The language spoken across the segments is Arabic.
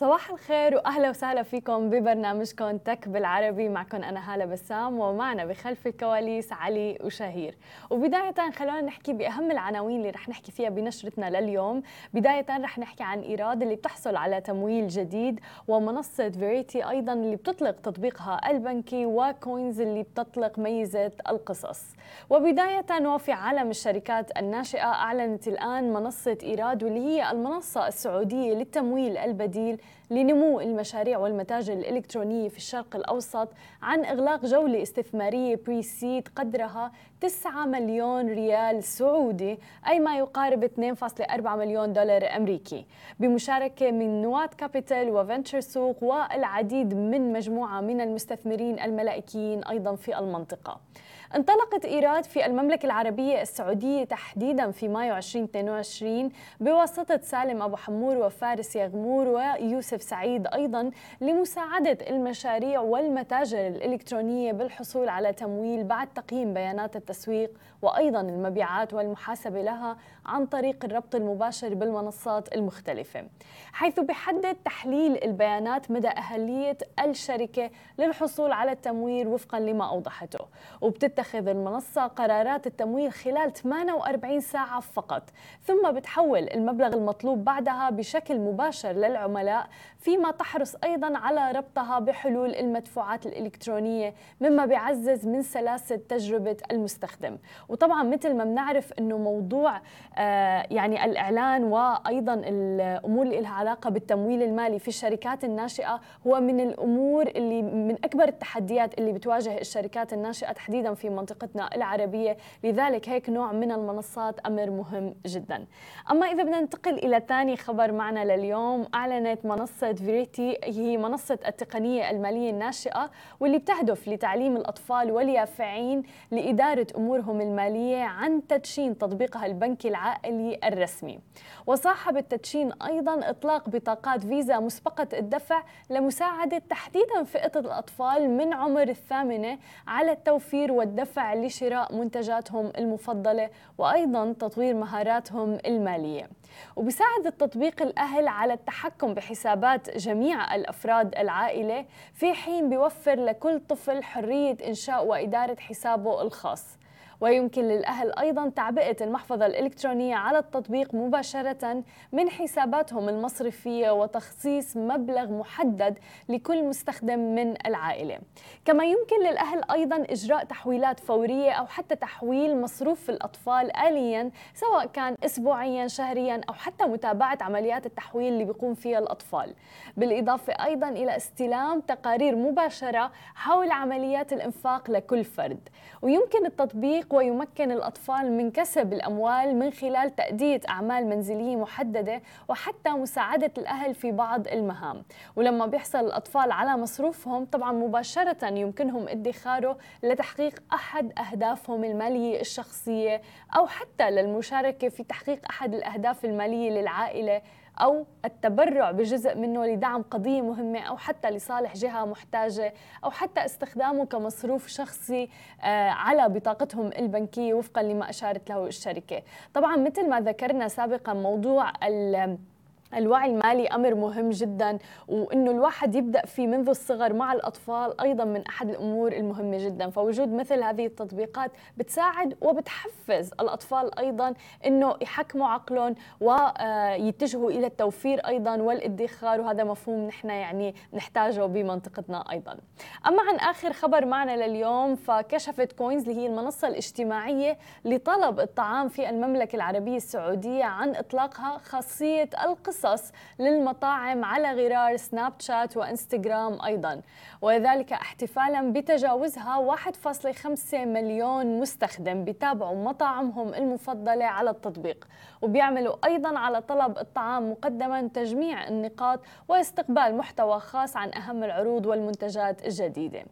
صباح الخير وأهلا وسهلا فيكم ببرنامجكم تك بالعربي. معكم أنا هالة بسام ومعنا بخلف الكواليس علي وشهير. وبداية خلونا نحكي بأهم العناوين اللي رح نحكي فيها بنشرتنا لليوم. بداية رح نحكي عن إيراد اللي بتحصل على تمويل جديد ومنصة فيريتي أيضا اللي بتطلق تطبيقها البنكي وكوينز اللي بتطلق ميزة القصص. وبداية وفي عالم الشركات الناشئة أعلنت الآن منصة إيراد واللي هي المنصة السعودية للتمويل البديل لنمو المشاريع والمتاجر الإلكترونية في الشرق الأوسط عن إغلاق جولة استثمارية pre-seed قدرها 9 مليون ريال سعودي أي ما يقارب 2.4 مليون دولار أمريكي. بمشاركة من نوات كابيتال وفنتشر سوق والعديد من مجموعة من المستثمرين الملائكيين أيضا في المنطقة. انطلقت إيراد في المملكة العربية السعودية تحديدا في مايو 2022 بواسطة سالم أبو حمور وفارس يغمور ويوسف سعيد أيضا لمساعدة المشاريع والمتاجر الإلكترونية بالحصول على تمويل بعد تقييم بيانات التسويق وأيضا المبيعات والمحاسبة لها عن طريق الربط المباشر بالمنصات المختلفة. حيث بحدد تحليل البيانات مدى أهلية الشركة للحصول على التمويل وفقا لما أوضحته. وبتتخذ المنصة قرارات التمويل خلال 48 ساعة فقط ثم بتحول المبلغ المطلوب بعدها بشكل مباشر للعملاء فيما تحرص أيضا على ربطها بحلول المدفوعات الإلكترونية مما بيعزز من سلاسة تجربة المستخدم. وطبعا مثل ما بنعرف أنه موضوع آه، يعني الإعلان وأيضا الأمور اللي لها علاقة بالتمويل المالي في الشركات الناشئة هو من الأمور اللي من أكبر التحديات اللي بتواجه الشركات الناشئة تحديدا في منطقتنا العربية. لذلك هيك نوع من المنصات أمر مهم جدا. أما إذا بدنا ننتقل إلى ثاني خبر معنا لليوم أعلنت منصة فيريتي هي منصة التقنية المالية الناشئة واللي بتهدف لتعليم الأطفال واليافعين لإدارة أمورهم المالية عن تدشين تطبيقها البنكي العائلي الرسمي. وصاحب التدشين أيضا إطلاق بطاقات فيزا مسبقة الدفع لمساعدة تحديدا فئة الأطفال من عمر الثامنة على التوفير والدفع. لشراء منتجاتهم المفضلة وأيضا تطوير مهاراتهم المالية. وبساعد التطبيق الأهل على التحكم بحسابات جميع الأفراد العائلة في حين بيوفر لكل طفل حرية إنشاء وإدارة حسابه الخاص. ويمكن للأهل أيضا تعبئة المحفظة الإلكترونية على التطبيق مباشرة من حساباتهم المصرفية وتخصيص مبلغ محدد لكل مستخدم من العائلة. كما يمكن للأهل أيضا إجراء تحويلات فورية أو حتى تحويل مصروف الأطفال آليا سواء كان أسبوعيا شهريا أو حتى متابعة عمليات التحويل اللي بيقوم فيها الأطفال. بالإضافة أيضا إلى استلام تقارير مباشرة حول عمليات الإنفاق لكل فرد. ويمكن التطبيق يحقق ويمكن الأطفال من كسب الأموال من خلال تأدية أعمال منزلية محددة وحتى مساعدة الأهل في بعض المهام. ولما بيحصل الأطفال على مصروفهم طبعا مباشرة يمكنهم ادخاره لتحقيق أحد أهدافهم المالية الشخصية أو حتى للمشاركة في تحقيق أحد الأهداف المالية للعائلة أو التبرع بجزء منه لدعم قضية مهمة أو حتى لصالح جهة محتاجة أو حتى استخدامه كمصروف شخصي آه، على بطاقتهم البنكية وفقا لما أشارت له الشركة. طبعا مثل ما ذكرنا سابقا موضوع الوعي المالي أمر مهم جدا وإنه الواحد يبدأ فيه منذ الصغر مع الأطفال أيضا من أحد الأمور المهمة جدا. فوجود مثل هذه التطبيقات بتساعد وبتحفز الأطفال أيضا إنه يحكموا عقلهم ويتجهوا إلى التوفير أيضا والادخار وهذا مفهوم نحن يعني نحتاجه بمنطقتنا أيضا. أما عن آخر خبر معنا لليوم فكشفت كوينز اللي هي المنصة الاجتماعية لطلب الطعام في المملكة العربية السعودية عن إطلاقها خاصية القصة مخصص للمطاعم على غرار سناب شات وإنستغرام أيضا. وذلك احتفالا بتجاوزها 1.5 مليون مستخدم بتابعوا مطاعمهم المفضلة على التطبيق. وبيعملوا أيضا على طلب الطعام مقدما تجميع النقاط واستقبال محتوى خاص عن أهم العروض والمنتجات الجديدة.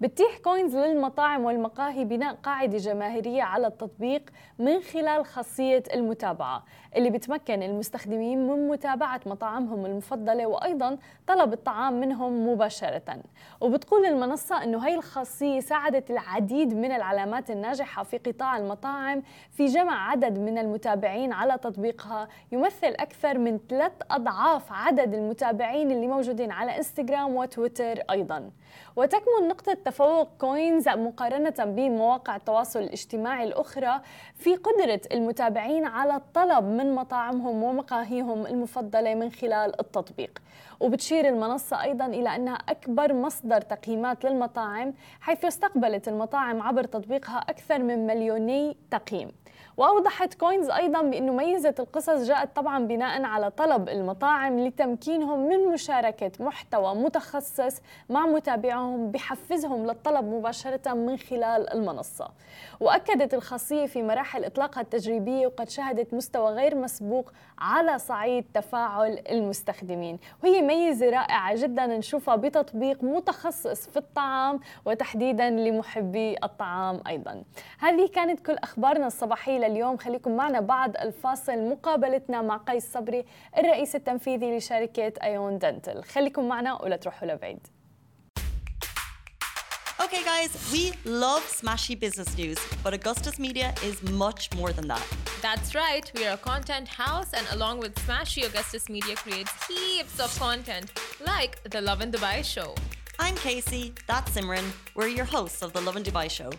بتتيح كوينز للمطاعم والمقاهي بناء قاعدة جماهيرية على التطبيق من خلال خاصية المتابعة اللي بتمكن المستخدمين من متابعة متابعة مطاعمهم المفضلة وأيضا طلب الطعام منهم مباشرة. وبتقول المنصة أنه هي الخاصية ساعدت العديد من العلامات الناجحة في قطاع المطاعم في جمع عدد من المتابعين على تطبيقها. يمثل أكثر من ثلاث أضعاف عدد المتابعين اللي موجودين على إنستغرام وتويتر أيضا. وتكمن نقطة تفوق كوينز مقارنة بمواقع التواصل الاجتماعي الأخرى في قدرة المتابعين على الطلب من مطاعمهم ومقاهيهم المفضلة. من خلال التطبيق. وبتشير المنصة أيضا إلى أنها أكبر مصدر تقييمات للمطاعم حيث استقبلت المطاعم عبر تطبيقها أكثر من مليوني تقييم. وأوضحت كوينز أيضا بأنه ميزة القصص جاءت طبعا بناء على طلب المطاعم لتمكينهم من مشاركة محتوى متخصص مع متابعهم بحفزهم للطلب مباشرة من خلال المنصة. وأكدت الخاصية في مراحل إطلاقها التجريبية وقد شهدت مستوى غير مسبوق على صعيد تفاعل المستخدمين. وهي ميزة رائعة جدا نشوفها بتطبيق متخصص في الطعام وتحديدا لمحبي الطعام أيضا. هذه كانت كل أخبارنا الصباحية. لليوم خليكم معنا بعد الفاصل مقابلتنا مع قيس صبري الرئيس التنفيذي لشركة أيون دنتل خليكم معنا ولا تروحوا لبعيد Okay, guys, we love smashy business news, but Augustus Media is much more than that. That's right, we are a content house, and along with Smashy, Augustus Media creates heaps of content, like the Love in Dubai show. I'm Casey, that's Simran. We're your hosts of the Love in Dubai show.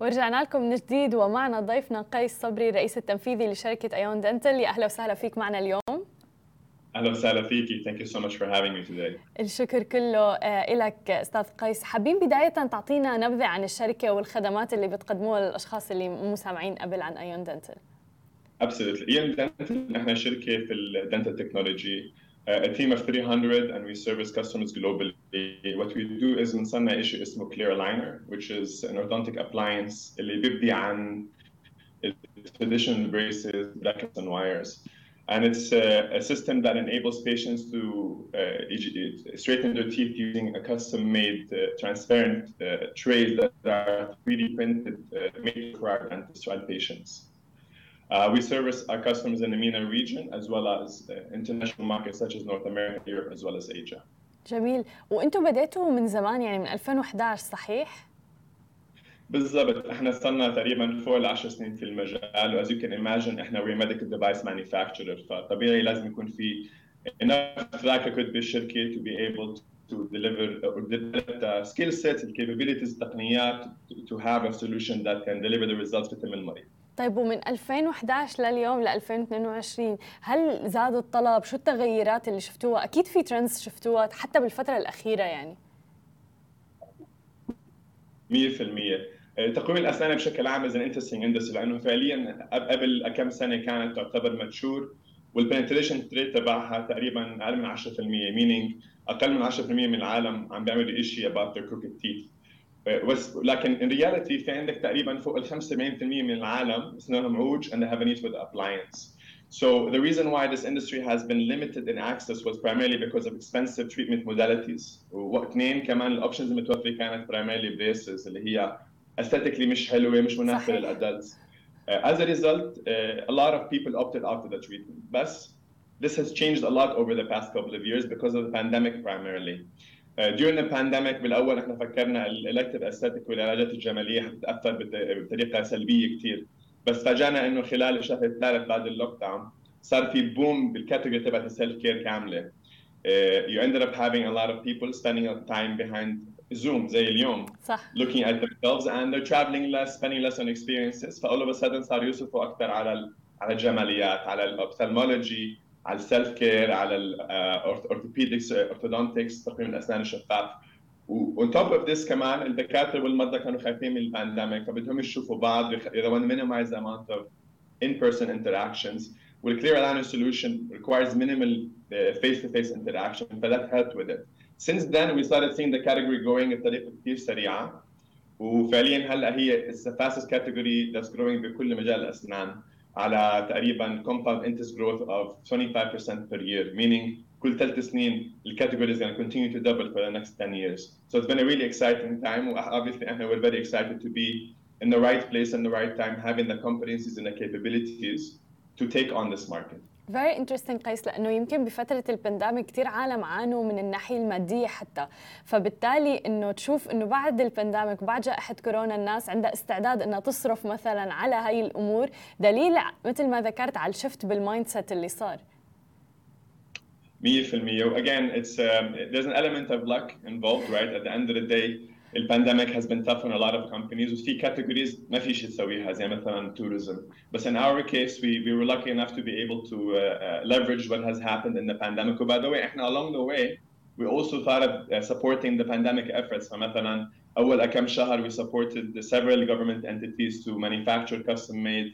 ورجعنا لكم من جديد ومعنا ضيفنا قيس صبري الرئيس التنفيذي لشركة أيون دنتل يا أهلا وسهلا فيك معنا اليوم. أهلا وسهلا فيكي thank you so much for having me today الشكر كله لك أستاذ قيس. حابين بداية تعطينا نبذة عن الشركة والخدمات اللي بتقدموها للأشخاص اللي مو سامعين قبل عن ايون دنتل Absolutely. ايون دنتل نحن شركة في الدنتال تكنولوجي a team of 300 and we service customers globally. What we do is بنصنع شيء اسمه clear aligner which is an orthodontic appliance اللي بيبدي عن traditional braces, brackets and wires. And it's a, a system that enables patients to uh, straighten their teeth using a custom-made uh, transparent uh, trays that are 3D printed, made for our dentists and patients. we service our customers in the MENA region as well as international markets such as North America, Europe, as well as Asia. جميل، وانتم بديتوا من زمان يعني من 2011 صحيح؟ بالضبط احنا صرنا تقريبا فوق ال 10 سنين في المجال واز يو كان ايماجن احنا وي ميديكال ديفايس مانيفاكتشرر فطبيعي لازم يكون في enough track record بالشركه to be able to deliver or develop the skill sets الكابابيلتيز التقنيات to have a solution that can deliver the results بتم المريض. طيب ومن 2011 لليوم ل 2022 هل زاد الطلب؟ شو التغيرات اللي شفتوها؟ أكيد في trends شفتوها حتى بالفترة الأخيرة يعني. 100% تقويم الأسنان بشكل عام is interesting industry لأنه فعليا قبل كم سنة كانت تعتبر mature وال penetration rate تبعها تقريبا أقل من 10% meaning أقل من 10% من العالم عم بيعملوا شيء about their crooked teeth بس لكن in reality في عندك تقريبا فوق ال 75% من العالم اسنانهم عوج and they have a need for the appliance. So the reason why this industry has been limited in access was primarily because of expensive treatment modalities. واثنين كمان الاوبشنز المتوفره كانت primarily braces اللي هي aesthetically مش حلوه مش مناسبه للادلتس. Uh, as a result, uh, a lot of people opted out of the treatment. But this has changed a lot over the past couple of years because of the pandemic primarily. Uh, during the pandemic بالأول إحنا فكرنا ال elective aesthetic والعلاجات الجمالية حتتأثر بطريقة سلبية كثير بس فاجأنا إنه خلال الشهر الثالث بعد ال lockdown صار في boom بال category تبعت ال self care كاملة. Uh, you ended up having a lot of people spending time behind Zoom زي اليوم. صح. Looking at themselves and they're traveling less spending less on experiences. ف all of a sudden صاروا يوصفوا أكثر على على الجماليات على ال ophthalmology على ال self care على ال orthopedics orthodontics تقويم الاسنان الشفاف و on top of this كمان الدكاتره والمرضى كانوا خايفين من ال pandemic فبدهم يشوفوا بعض they want to minimize the amount of in-person interactions وال clear aligner solution requires minimal uh, face-to-face interaction ف that helped with it. Since then we started seeing the category growing بطريقه كثير سريعه وفعليا هلا هي it's the fastest category that's growing بكل مجال الاسنان على تقريبا compound interest growth of 25% per year meaning كل ثلاث سنين الكاتيجوري is going to continue to double for the next 10 years. So it's been a really exciting time. Obviously, and we're very excited to be in the right place and the right time, having the competencies and the capabilities to take on this market. Very interesting قيس لأنه يمكن بفترة ال pandemic كثير عالم عانوا من الناحية المادية حتى. فبالتالي إنه تشوف إنه بعد ال pandemic وبعد جائحة كورونا الناس عندها استعداد إنها تصرف مثلا على هاي الأمور. دليل مثل ما ذكرت على الشفت بالمايند سيت اللي صار. 100% again it's um, there's an element of luck involved right at the end of the day البانديميك has been tough on a lot of companies وفي categories ما في شيء تسويها زي مثلا tourism بس in our case we, we were lucky enough to be able to uh, uh, leverage what has happened in the pandemic و by the way احنا along the way we also thought of uh, supporting the pandemic efforts فمثلا اول كم شهر we supported the several government entities to manufacture custom made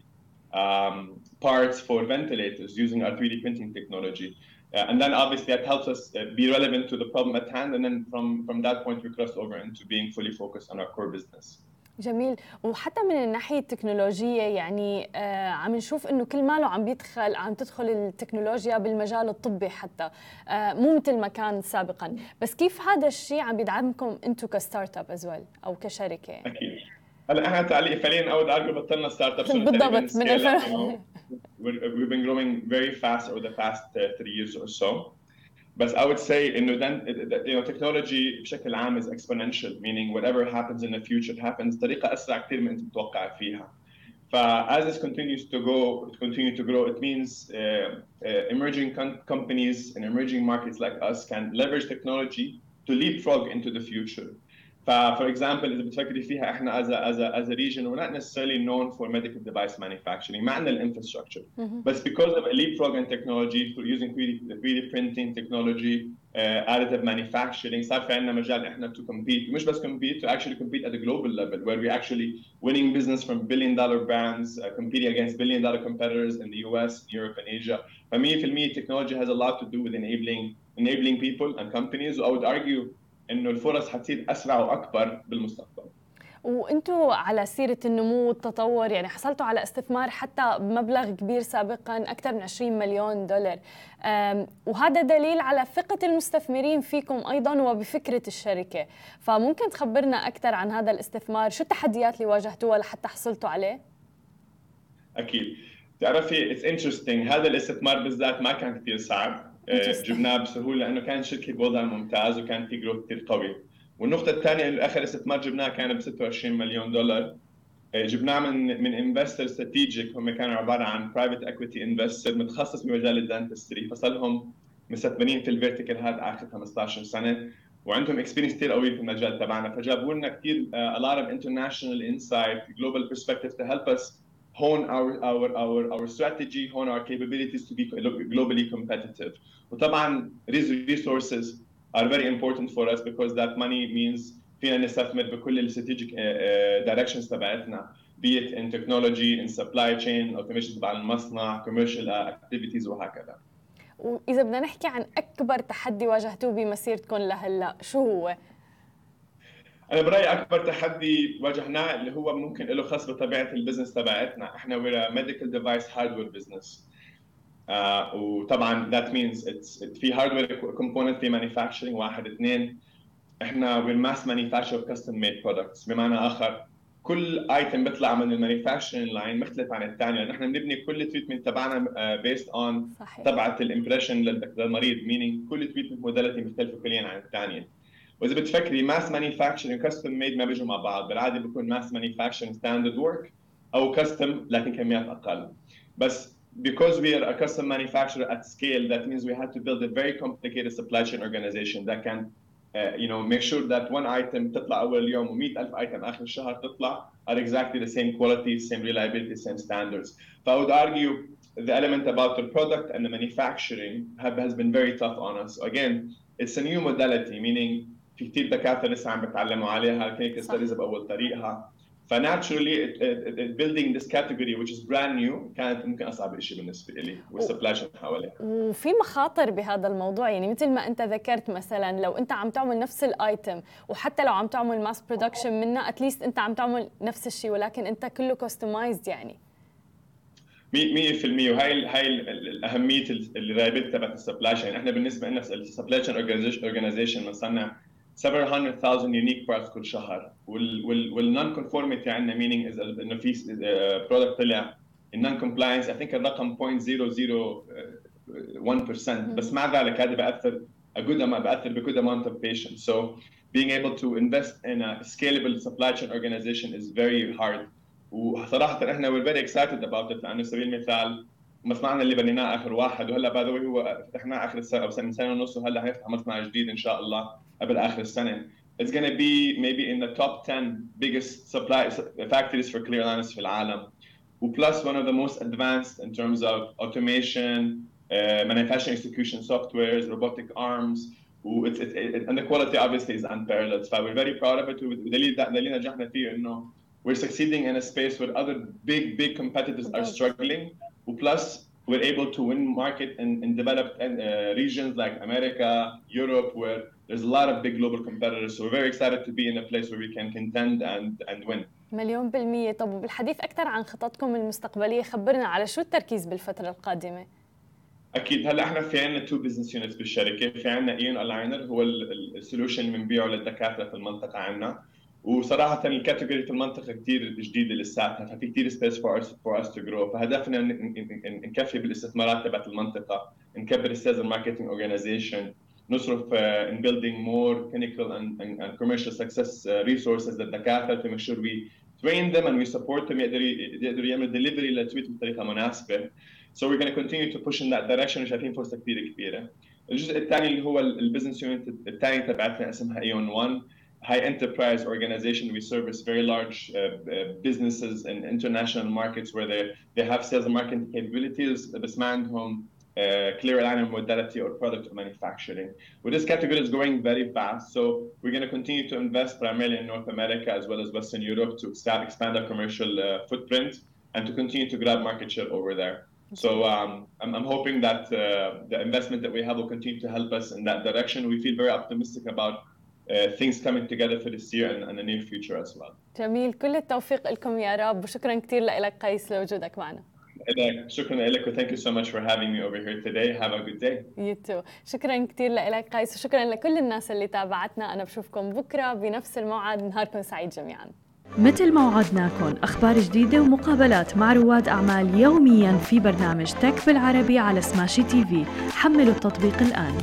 um, parts for ventilators using our 3D printing technology Uh, And then obviously that helps us uh, be relevant to the problem at hand. And then from, from that point, we cross over into being fully focused on our core business. جميل. وحتى من الناحية التكنولوجية يعني آه عم نشوف إنه كل ماله عم بيدخل عم تدخل التكنولوجيا بالمجال الطبي حتى آه مو مثل ما كان سابقا. بس كيف هذا الشيء عم بيدعمكم أنتم ك startup as well أو كشركة؟ أكيد. هلأ إحنا تعليق فعليا أول أرجو بطلنا ستارت اب بالضبط من we've been growing very fast over the past uh, three years or so. But I would say انه then you know technology بشكل عام is exponential meaning whatever happens in the future happens طريقة أسرع كثير من أنت متوقع فيها. ف as this continues to go, continue to grow, it means uh, uh, emerging companies and emerging markets like us can leverage technology to leapfrog into the future. فور اكزامبل اذا بتفكري فيها احنا as a, as a, as a region we're not necessarily known for medical device manufacturing ما عندنا الانفراستراكشر بس because of a leapfrog in technology for using 3D, 3D printing technology uh, additive manufacturing صار في عندنا مجال احنا to compete مش بس compete to actually compete at a global level where we actually winning business from billion dollar brands uh, competing against billion dollar competitors in the US Europe and Asia ف 100% technology has a lot to do with enabling enabling people and companies I would argue إنه الفرص حتصير أسرع وأكبر بالمستقبل. وأنتم على سيرة النمو والتطور يعني حصلتوا على استثمار حتى بمبلغ كبير سابقا أكثر من 20 مليون دولار. وهذا دليل على ثقة المستثمرين فيكم أيضا وبفكرة الشركة. فممكن تخبرنا أكثر عن هذا الاستثمار؟ شو التحديات اللي واجهتوها لحتى حصلتوا عليه؟ أكيد. تعرفي it's interesting هذا الاستثمار بالذات ما كان كثير صعب. جبناه بسهولة. لأنه كان شركة بوضع ممتاز وكان في growth كثير قوي. والنقطة الثانية إنه آخر استثمار جبناه كان ب 26 مليون دولار. جبناه من من investor strategic هم كانوا عبارة عن private equity investor متخصص بمجال ال dentistry فصلهم مستثمرين في ال vertical هذا آخر 15 سنة. وعندهم experience كثير قوي في المجال تبعنا. فجابوا لنا كثير a lot of international insight global perspective to help us hone our our our our strategy, hone our capabilities to be globally competitive. وطبعا these resources are very important for us because that money means فينا نستثمر بكل الستراتيجيك directions تبعتنا be it in technology, in supply chain, automation تبع المصنع, commercial activities وهكذا. وإذا بدنا نحكي عن أكبر تحدي واجهتوه بمسيرتكم لهلا، شو هو؟ أنا برأيي أكبر تحدي واجهناه اللي هو ممكن له خاص بطبيعة ال business تبعتنا. إحنا medical device hardware business. uh, وطبعا means it's في hardware component في manufacturing واحد اثنين. إحنا we're mass manufacture custom made products. بمعنى آخر كل item بيطلع من ال manufacturing line مختلف عن الثاني لأن إحنا بنبني كل treatment تبعنا based on تبعة ال impression للمريض. Meaning كل treatment modality مختلفه كليا عن الثانية. واذا بتفكري ماس مانيفاكتشرنج كاستم ميد ما بيجوا مع بعض بالعاده بيكون ماس مانيفاكتشرنج ستاندرد ورك او كاستم لكن كميات اقل بس because we are a custom manufacturer at scale that means we had to build a very complicated supply chain organization that can uh, you know make sure that one item تطلع اول اليوم و100000 item اخر الشهر تطلع are exactly the same quality same reliability same standards I would argue the element about the product and the manufacturing have, has been very tough on us again it's a new modality meaning في كثير دكاترة لسه عم بتعلموا عليها ال clinical studies بأول طريقها. ف naturally building this category which is brand new كانت ممكن أصعب شيء بالنسبة لي وال supply حواليها. وفي مخاطر بهذا الموضوع يعني مثل ما أنت ذكرت مثلا لو أنت عم تعمل نفس ال item وحتى لو عم تعمل mass production منها at least أنت عم تعمل نفس الشيء ولكن أنت كله customized يعني. 100% وهي هاي الأهمية الرابط تبعت ال supply chain إحنا بالنسبة لنا ال supply chain organization بنصنع 700,000 unique parts كل شهر. وال وال وال non-conformity عندنا meaning is إنه في product طلع ال non-compliance I think الرقم 0.001% بس مع ذلك هذا بأثر a good amount بأثر ب good amount of patients. So being able to invest in a scalable supply chain organization is very hard. وصراحة إحنا we're very excited about it. لأنه سبيل المثال مصنعنا اللي بنيناه آخر واحد وهلأ باي ذا هو فتحناه آخر السنة أو من سنة ونص وهلأ حنفتح مصنع جديد إن شاء الله. قبل اخر السنه it's going to be maybe in the top 10 biggest supply factories for clear aligners في العالم plus one of the most advanced in terms of automation uh, manufacturing execution softwares robotic arms it's, it, it, and the quality obviously is unparalleled so we're very proud of it ودليل دليل نجاحنا فيه انه we're succeeding in a space where other big big competitors are struggling plus we're able to win market in, in developed uh, regions like America, Europe, where there's a lot of big global competitors. So we're very excited to be in a place where we can contend and, and win. مليون بالمية طب وبالحديث أكثر عن خططكم المستقبلية خبرنا على شو التركيز بالفترة القادمة؟ أكيد هلأ إحنا في عندنا two business units بالشركة في عندنا Eon Aligner هو ال solution اللي بنبيعه للدكاترة في المنطقة عندنا وصراحة ال category في المنطقة كثير جديدة لساتها ففي كثير space for us for us to grow فهدفنا نكفي بالاستثمارات تبعت المنطقة نكبر ال sales marketing organization نصرف clinical and, and, and commercial success uh, resources للدكاترة to make sure we train them and we support them يقدروا يقدروا يعملوا delivery للتويت بطريقة مناسبة. So we're going to continue to push in that direction وشايفين فرصة كثير كبيرة. الجزء الثاني اللي هو ال business unit الثاني تبعتنا اسمها Eon 1 high enterprise organization. We service very large uh, uh, businesses in international markets where they, they have sales and marketing capabilities بس ما عندهم uh, clear aligner modality or product or manufacturing. Well, this category is growing very fast, so we're going to continue to invest primarily in North America as well as Western Europe to expand our commercial uh, footprint and to continue to grab market share over there. So um, I'm, I'm, hoping that uh, the investment that we have will continue to help us in that direction. We feel very optimistic about uh, things coming together for this year and, and the near future as well. جميل كل التوفيق لكم يا رب وشكرا كثير لك قيس لوجودك معنا. شكرا لك و thank you so much for having me over here today. Have a good day. You too. شكرا كثير لك قيس وشكرا لكل الناس اللي تابعتنا أنا بشوفكم بكرة بنفس الموعد نهاركم سعيد جميعا. مثل ما وعدناكم أخبار جديدة ومقابلات مع رواد أعمال يوميا في برنامج تك بالعربي على سماشي تي في حملوا التطبيق الآن